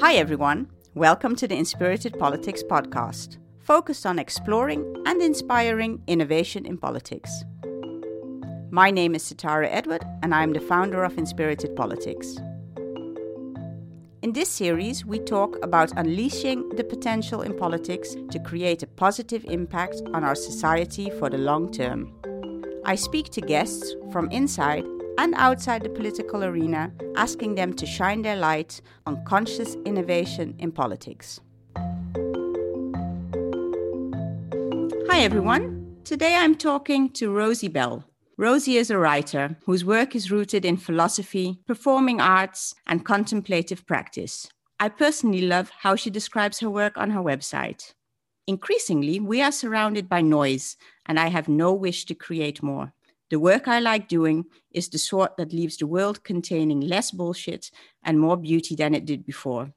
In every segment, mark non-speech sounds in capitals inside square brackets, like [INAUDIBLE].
Hi, everyone. Welcome to the Inspirited Politics podcast, focused on exploring and inspiring innovation in politics. My name is Sitara Edward, and I'm the founder of Inspirited Politics. In this series, we talk about unleashing the potential in politics to create a positive impact on our society for the long term. I speak to guests from inside and outside the political arena, asking them to shine their light on conscious innovation in politics. Hi, everyone. Today I'm talking to Rosie Bell. Rosie is a writer whose work is rooted in philosophy, performing arts, and contemplative practice. I personally love how she describes her work on her website. Increasingly, we are surrounded by noise, and I have no wish to create more. The work I like doing is the sort that leaves the world containing less bullshit and more beauty than it did before.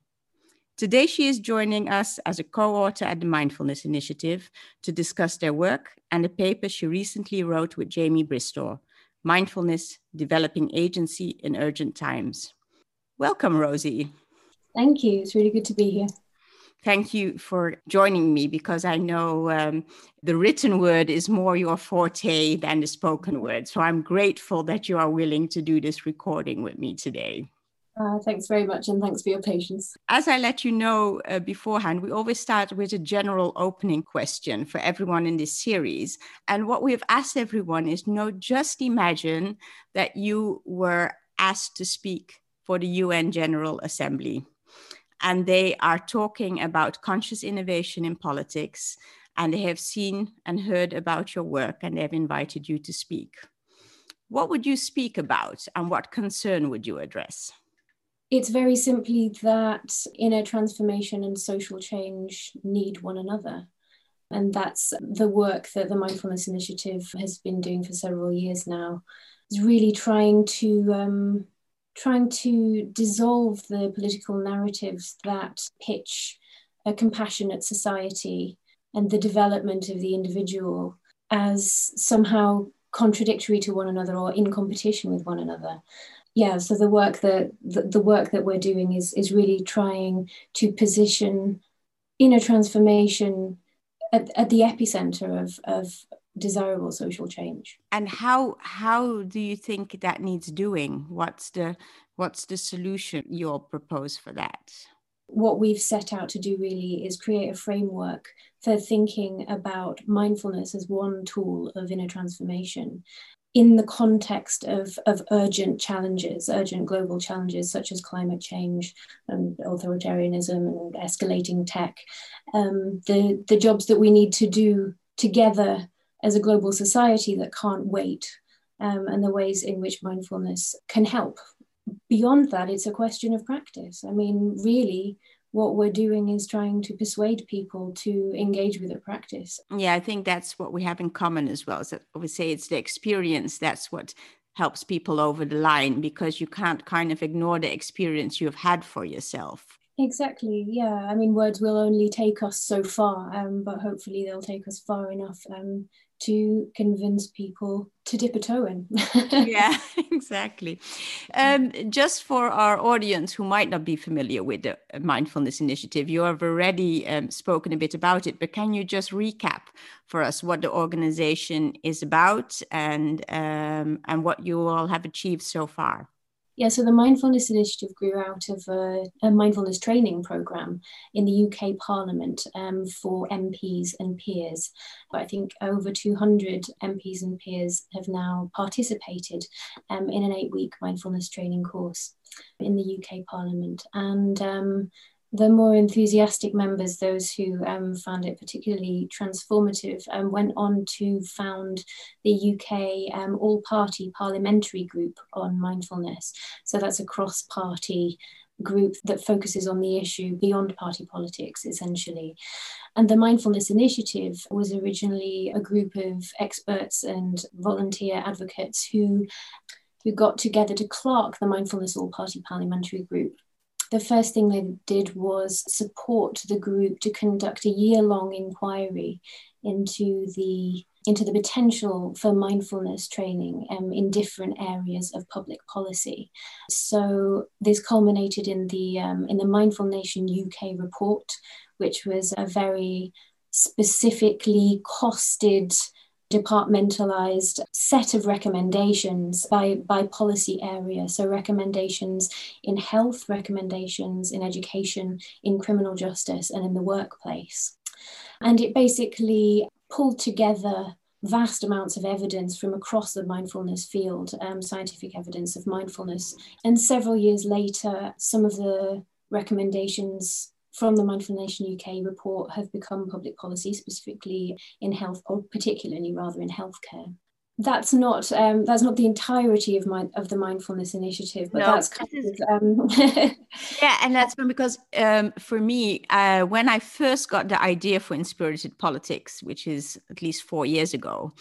Today, she is joining us as a co author at the Mindfulness Initiative to discuss their work and a paper she recently wrote with Jamie Bristow Mindfulness Developing Agency in Urgent Times. Welcome, Rosie. Thank you. It's really good to be here. Thank you for joining me because I know um, the written word is more your forte than the spoken word. So I'm grateful that you are willing to do this recording with me today. Uh, thanks very much, and thanks for your patience. As I let you know uh, beforehand, we always start with a general opening question for everyone in this series. And what we have asked everyone is no, just imagine that you were asked to speak for the UN General Assembly. And they are talking about conscious innovation in politics. And they have seen and heard about your work, and they have invited you to speak. What would you speak about, and what concern would you address? It's very simply that inner transformation and social change need one another. And that's the work that the Mindfulness Initiative has been doing for several years now. Is really trying to um, trying to dissolve the political narratives that pitch a compassionate society and the development of the individual as somehow contradictory to one another or in competition with one another. Yeah so the work that the, the work that we're doing is is really trying to position inner transformation at, at the epicenter of of desirable social change. And how how do you think that needs doing? What's the what's the solution you'll propose for that? What we've set out to do really is create a framework for thinking about mindfulness as one tool of inner transformation. In the context of, of urgent challenges, urgent global challenges such as climate change and authoritarianism and escalating tech, um, the, the jobs that we need to do together as a global society that can't wait, um, and the ways in which mindfulness can help. Beyond that, it's a question of practice. I mean, really, what we're doing is trying to persuade people to engage with the practice. Yeah, I think that's what we have in common as well. So we say it's the experience that's what helps people over the line because you can't kind of ignore the experience you've had for yourself. Exactly. Yeah. I mean, words will only take us so far, um, but hopefully they'll take us far enough um, to convince people to dip a toe in. [LAUGHS] yeah, [LAUGHS] exactly. Um, just for our audience who might not be familiar with the mindfulness initiative, you have already um, spoken a bit about it, but can you just recap for us what the organization is about and um, and what you all have achieved so far? Yeah, so the Mindfulness Initiative grew out of a, a mindfulness training program in the UK Parliament um, for MPs and peers. But I think over 200 MPs and peers have now participated um, in an eight week mindfulness training course in the UK Parliament. And um, the more enthusiastic members, those who um, found it particularly transformative, um, went on to found the UK um, all party parliamentary group on mindfulness. So that's a cross party group that focuses on the issue beyond party politics, essentially. And the Mindfulness Initiative was originally a group of experts and volunteer advocates who, who got together to clerk the Mindfulness All Party Parliamentary Group the first thing they did was support the group to conduct a year long inquiry into the into the potential for mindfulness training um, in different areas of public policy. So this culminated in the um, in the Mindful Nation UK report, which was a very specifically costed departmentalized set of recommendations by, by policy area. So, recommendations in health, recommendations in education, in criminal justice, and in the workplace. And it basically pulled together vast amounts of evidence from across the mindfulness field, um, scientific evidence of mindfulness. And several years later, some of the recommendations from the Mindful Nation UK report have become public policy, specifically in health, or particularly rather in healthcare. That's not um, that's not the entirety of my of the mindfulness initiative, but no, that's kind of um... [LAUGHS] yeah, and that's because um, for me, uh, when I first got the idea for Inspirited Politics, which is at least four years ago,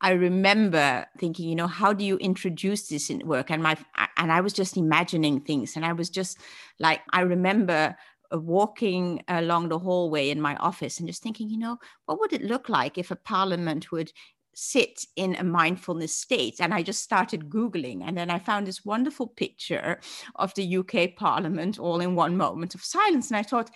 I remember thinking, you know, how do you introduce this in work? And my and I was just imagining things, and I was just like, I remember walking along the hallway in my office and just thinking, you know, what would it look like if a parliament would sit in a mindfulness state? And I just started Googling. And then I found this wonderful picture of the UK parliament all in one moment of silence. And I thought,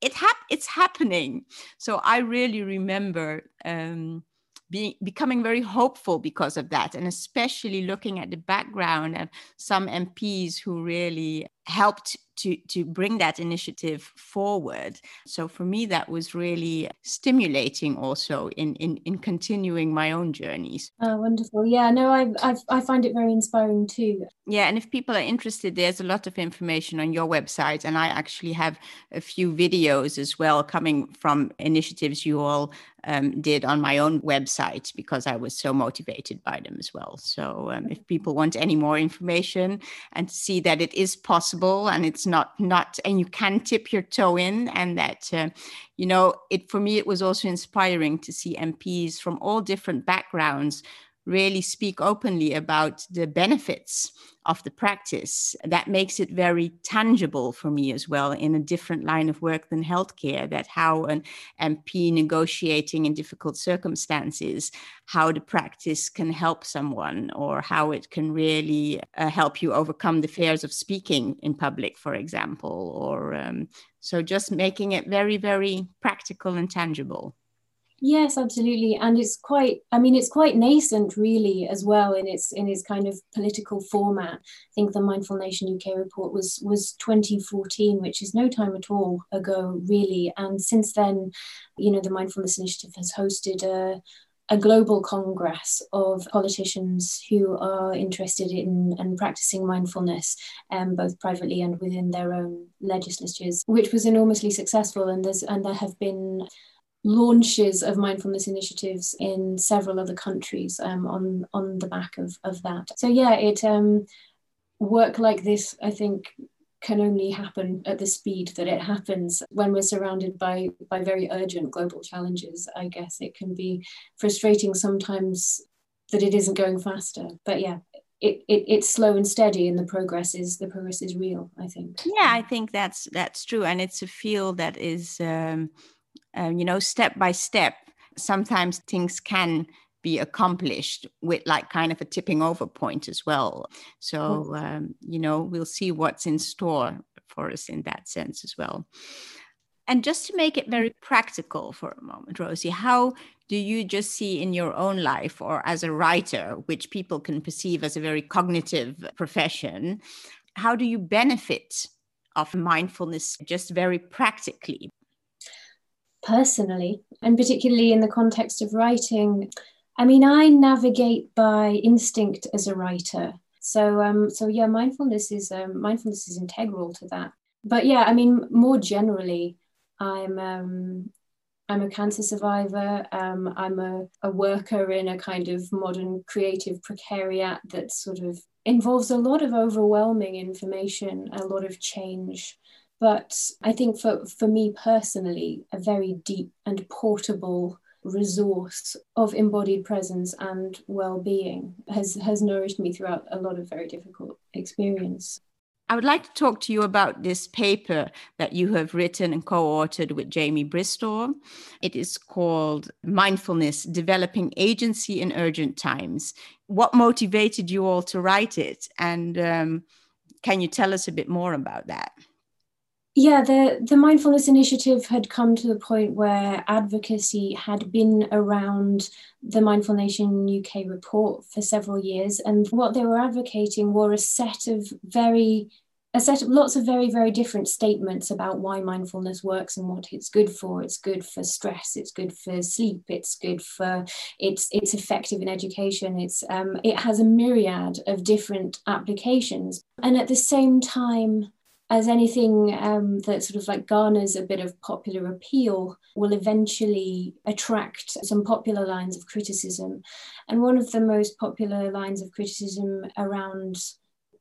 it hap- it's happening. So I really remember um, being becoming very hopeful because of that, and especially looking at the background of some MPs who really helped to to bring that initiative forward. So for me that was really stimulating also in in, in continuing my own journeys. Oh wonderful. Yeah no I, I i find it very inspiring too. Yeah and if people are interested there's a lot of information on your website and i actually have a few videos as well coming from initiatives you all um, did on my own website because i was so motivated by them as well. So um, if people want any more information and see that it is possible and it's not not and you can tip your toe in and that uh, you know it for me it was also inspiring to see mps from all different backgrounds really speak openly about the benefits of the practice. That makes it very tangible for me as well in a different line of work than healthcare. That how an MP negotiating in difficult circumstances, how the practice can help someone, or how it can really uh, help you overcome the fears of speaking in public, for example. Or um, so just making it very, very practical and tangible. Yes, absolutely, and it's quite. I mean, it's quite nascent, really, as well in its in its kind of political format. I think the Mindful Nation UK report was was 2014, which is no time at all ago, really. And since then, you know, the Mindfulness Initiative has hosted a a global congress of politicians who are interested in and practicing mindfulness, um, both privately and within their own legislatures, which was enormously successful. And there's and there have been launches of mindfulness initiatives in several other countries um, on on the back of, of that. So yeah, it um, work like this, I think, can only happen at the speed that it happens when we're surrounded by by very urgent global challenges. I guess it can be frustrating sometimes that it isn't going faster. But yeah, it, it, it's slow and steady and the progress is the progress is real i think yeah i think that's that's true and it's a field that is um, um, you know, step by step, sometimes things can be accomplished with like kind of a tipping over point as well. So, um, you know, we'll see what's in store for us in that sense as well. And just to make it very practical for a moment, Rosie, how do you just see in your own life or as a writer, which people can perceive as a very cognitive profession, how do you benefit of mindfulness just very practically? Personally, and particularly in the context of writing. I mean, I navigate by instinct as a writer. So, um, so yeah, mindfulness is um, mindfulness is integral to that. But yeah, I mean, more generally, I'm um, I'm a cancer survivor. Um, I'm a, a worker in a kind of modern creative precariat that sort of involves a lot of overwhelming information, a lot of change, but I think for, for me personally, a very deep and portable resource of embodied presence and well-being has has nourished me throughout a lot of very difficult experience I would like to talk to you about this paper that you have written and co authored with Jamie Bristow. It is called Mindfulness Developing Agency in Urgent Times. What motivated you all to write it? And um, can you tell us a bit more about that? Yeah, the, the mindfulness initiative had come to the point where advocacy had been around the Mindful Nation UK report for several years. And what they were advocating were a set of very a set of lots of very very different statements about why mindfulness works and what it's good for it's good for stress it's good for sleep it's good for it's it's effective in education it's um, it has a myriad of different applications and at the same time as anything um, that sort of like garners a bit of popular appeal will eventually attract some popular lines of criticism. And one of the most popular lines of criticism around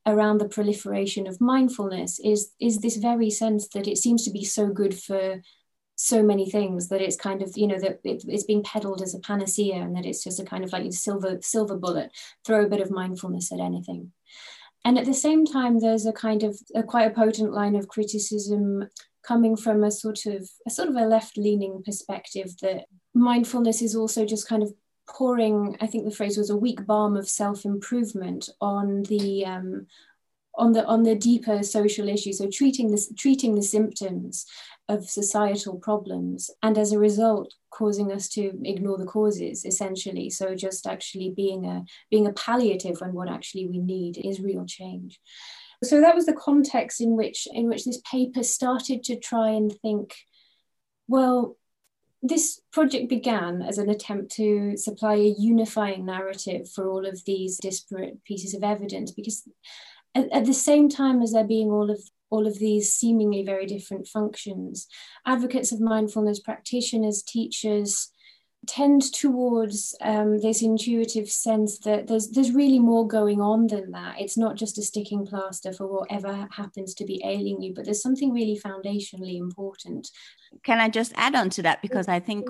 around the proliferation of mindfulness is is this very sense that it seems to be so good for so many things that it's kind of you know that it, it's being peddled as a panacea and that it's just a kind of like silver silver bullet throw a bit of mindfulness at anything and at the same time, there's a kind of a quite a potent line of criticism coming from a sort of a sort of a left-leaning perspective that mindfulness is also just kind of pouring. I think the phrase was a weak balm of self-improvement on the um, on the on the deeper social issues. So treating this treating the symptoms of societal problems and as a result causing us to ignore the causes essentially. So just actually being a being a palliative when what actually we need is real change. So that was the context in which in which this paper started to try and think well this project began as an attempt to supply a unifying narrative for all of these disparate pieces of evidence because at, at the same time as there being all of all of these seemingly very different functions. Advocates of mindfulness, practitioners, teachers tend towards um, this intuitive sense that there's there's really more going on than that. It's not just a sticking plaster for whatever happens to be ailing you, but there's something really foundationally important. Can I just add on to that because I think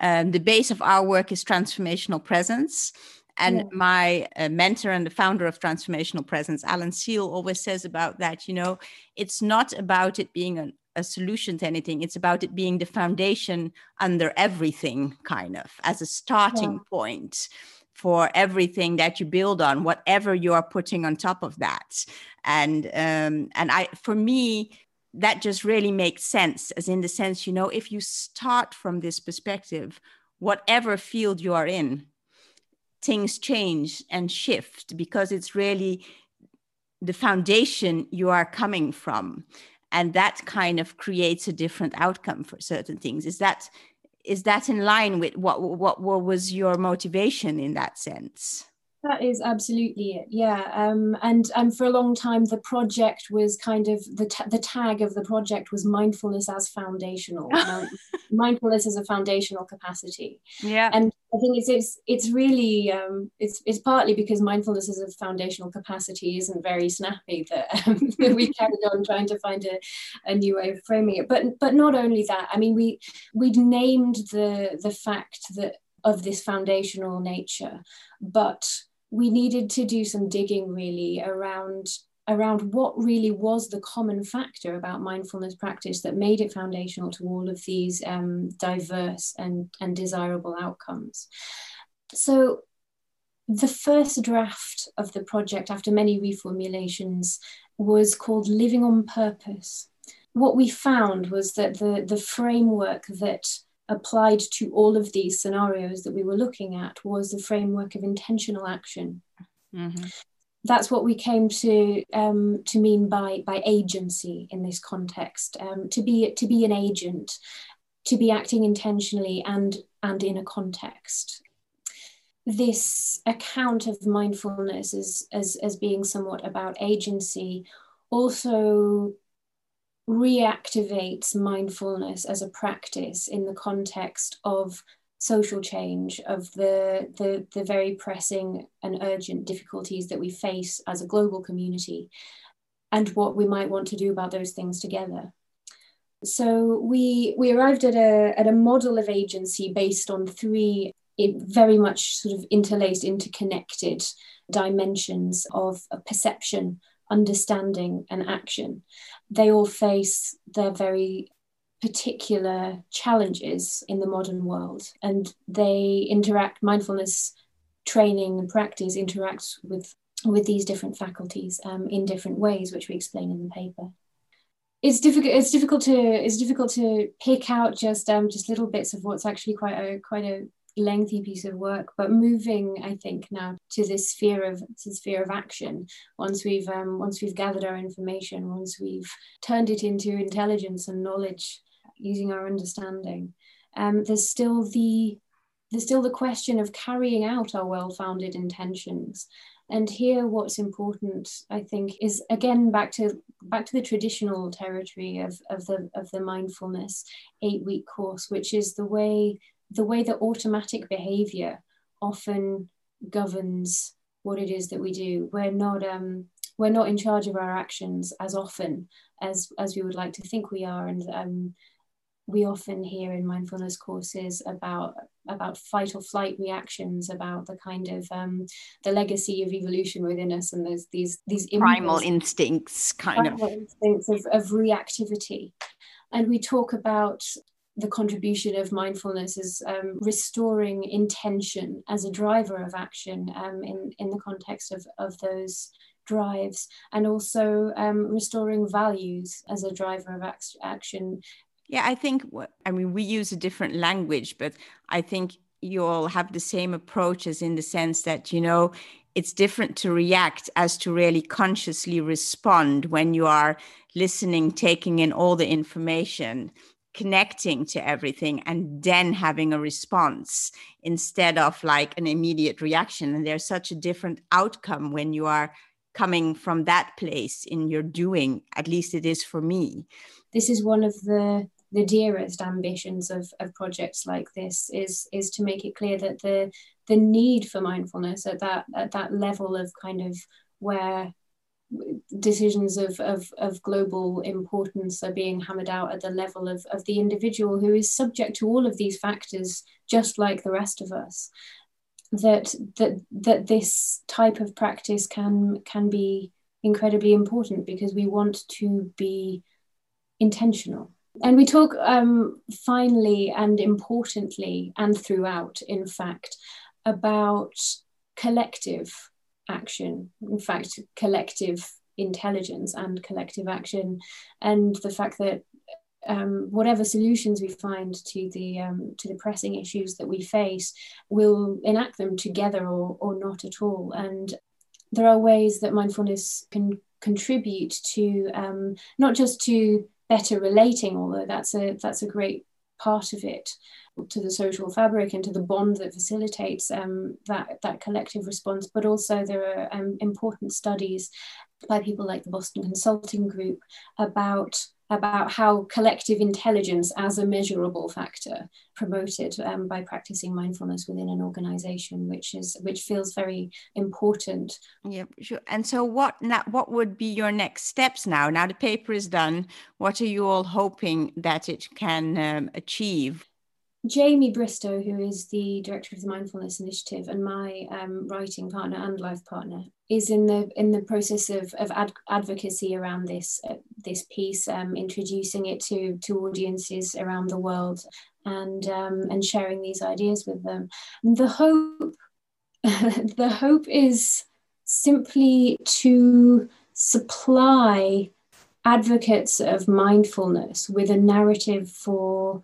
um, the base of our work is transformational presence and yeah. my uh, mentor and the founder of Transformational Presence, Alan Seale, always says about that, you know, it's not about it being a, a solution to anything, it's about it being the foundation under everything, kind of, as a starting yeah. point for everything that you build on, whatever you are putting on top of that. And um, and I, for me, that just really makes sense, as in the sense, you know, if you start from this perspective, whatever field you are in, things change and shift because it's really the foundation you are coming from. And that kind of creates a different outcome for certain things. Is that is that in line with what what, what was your motivation in that sense that is absolutely it. Yeah, um, and and for a long time the project was kind of the the tag of the project was mindfulness as foundational, [LAUGHS] mindfulness as a foundational capacity. Yeah, and I think it's it's it's really um, it's it's partly because mindfulness as a foundational capacity isn't very snappy that, um, [LAUGHS] that we [LAUGHS] carried on trying to find a, a new way of framing it. But but not only that, I mean we we'd named the the fact that of this foundational nature, but we needed to do some digging really around around what really was the common factor about mindfulness practice that made it foundational to all of these um, diverse and, and desirable outcomes. So the first draft of the project after many reformulations was called Living on Purpose. What we found was that the, the framework that applied to all of these scenarios that we were looking at was the framework of intentional action. Mm-hmm. That's what we came to um, to mean by by agency in this context. Um, to be to be an agent, to be acting intentionally and and in a context. This account of mindfulness as as, as being somewhat about agency also reactivates mindfulness as a practice in the context of social change, of the, the, the very pressing and urgent difficulties that we face as a global community, and what we might want to do about those things together. So we, we arrived at a, at a model of agency based on three very much sort of interlaced, interconnected dimensions of, of perception, understanding, and action. They all face their very particular challenges in the modern world, and they interact, mindfulness training and practice interacts with, with these different faculties um, in different ways, which we explain in the paper it's difficult it's difficult to it's difficult to pick out just um just little bits of what's actually quite a quite a lengthy piece of work, but moving, I think, now to this sphere of to sphere of action. Once we've um, once we've gathered our information, once we've turned it into intelligence and knowledge, using our understanding, um, there's still the there's still the question of carrying out our well-founded intentions. And here, what's important, I think, is again back to back to the traditional territory of, of the of the mindfulness eight-week course, which is the way the way that automatic behavior often governs what it is that we do. We're not um, we're not in charge of our actions as often as as we would like to think we are, and um, we often hear in mindfulness courses about about fight or flight reactions, about the kind of um, the legacy of evolution within us, and there's these these primal instincts, kind primal of instincts of, of reactivity, and we talk about the contribution of mindfulness is um, restoring intention as a driver of action um, in, in the context of, of those drives and also um, restoring values as a driver of act- action. Yeah, I think, I mean, we use a different language, but I think you all have the same approaches in the sense that, you know, it's different to react as to really consciously respond when you are listening, taking in all the information connecting to everything and then having a response instead of like an immediate reaction. And there's such a different outcome when you are coming from that place in your doing. At least it is for me. This is one of the the dearest ambitions of, of projects like this is is to make it clear that the the need for mindfulness at that at that level of kind of where decisions of, of, of global importance are being hammered out at the level of, of the individual who is subject to all of these factors just like the rest of us. That that that this type of practice can can be incredibly important because we want to be intentional. And we talk um, finally and importantly and throughout in fact about collective action, in fact, collective intelligence and collective action, and the fact that um, whatever solutions we find to the um, to the pressing issues that we face, we'll enact them together or or not at all. And there are ways that mindfulness can contribute to um, not just to better relating, although that's a that's a great part of it, to the social fabric and to the bond that facilitates um, that, that collective response. But also, there are um, important studies by people like the Boston Consulting Group about about how collective intelligence as a measurable factor promoted um, by practicing mindfulness within an organization which is which feels very important. Yeah sure. And so what now what would be your next steps now? Now the paper is done. What are you all hoping that it can um, achieve Jamie Bristow, who is the director of the Mindfulness Initiative and my um, writing partner and life partner, is in the in the process of, of ad- advocacy around this uh, this piece, um, introducing it to to audiences around the world, and um, and sharing these ideas with them. And the hope, [LAUGHS] the hope is simply to supply advocates of mindfulness with a narrative for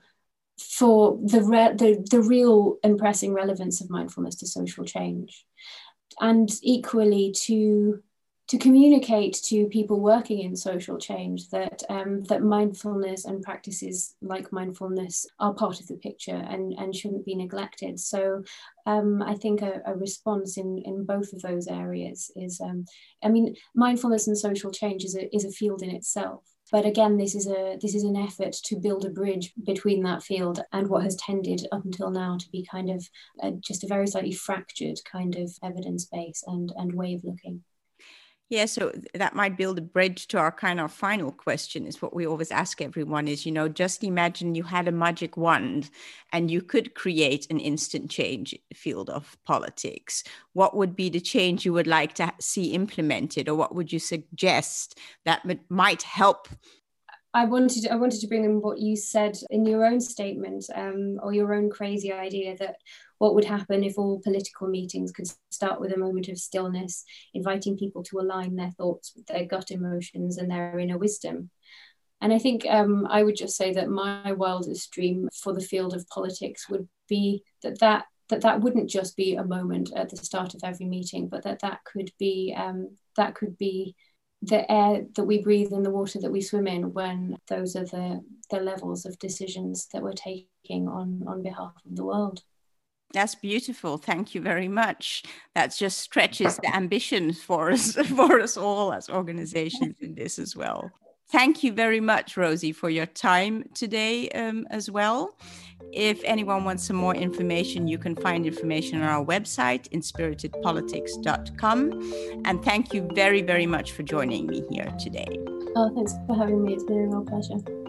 for the, re- the, the real and pressing relevance of mindfulness to social change. And equally to, to communicate to people working in social change that, um, that mindfulness and practices like mindfulness are part of the picture and, and shouldn't be neglected. So um, I think a, a, response in, in both of those areas is, um, I mean, mindfulness and social change is a, is a field in itself but again, this is a this is an effort to build a bridge between that field and what has tended up until now to be kind of a, just a very slightly fractured kind of evidence base and and way of looking. Yeah, so that might build a bridge to our kind of final question is what we always ask everyone is, you know, just imagine you had a magic wand and you could create an instant change field of politics. What would be the change you would like to see implemented or what would you suggest that might help I wanted I wanted to bring in what you said in your own statement um, or your own crazy idea that what would happen if all political meetings could start with a moment of stillness, inviting people to align their thoughts with their gut emotions and their inner wisdom. And I think um, I would just say that my wildest dream for the field of politics would be that that that that wouldn't just be a moment at the start of every meeting, but that that could be um, that could be the air that we breathe and the water that we swim in when those are the the levels of decisions that we're taking on on behalf of the world. That's beautiful. Thank you very much. That just stretches the ambition for us [LAUGHS] for us all as organizations in this as well. Thank you very much, Rosie, for your time today um, as well. If anyone wants some more information, you can find information on our website, inspiritedpolitics.com. And thank you very, very much for joining me here today. Oh, thanks for having me. It's been a real pleasure.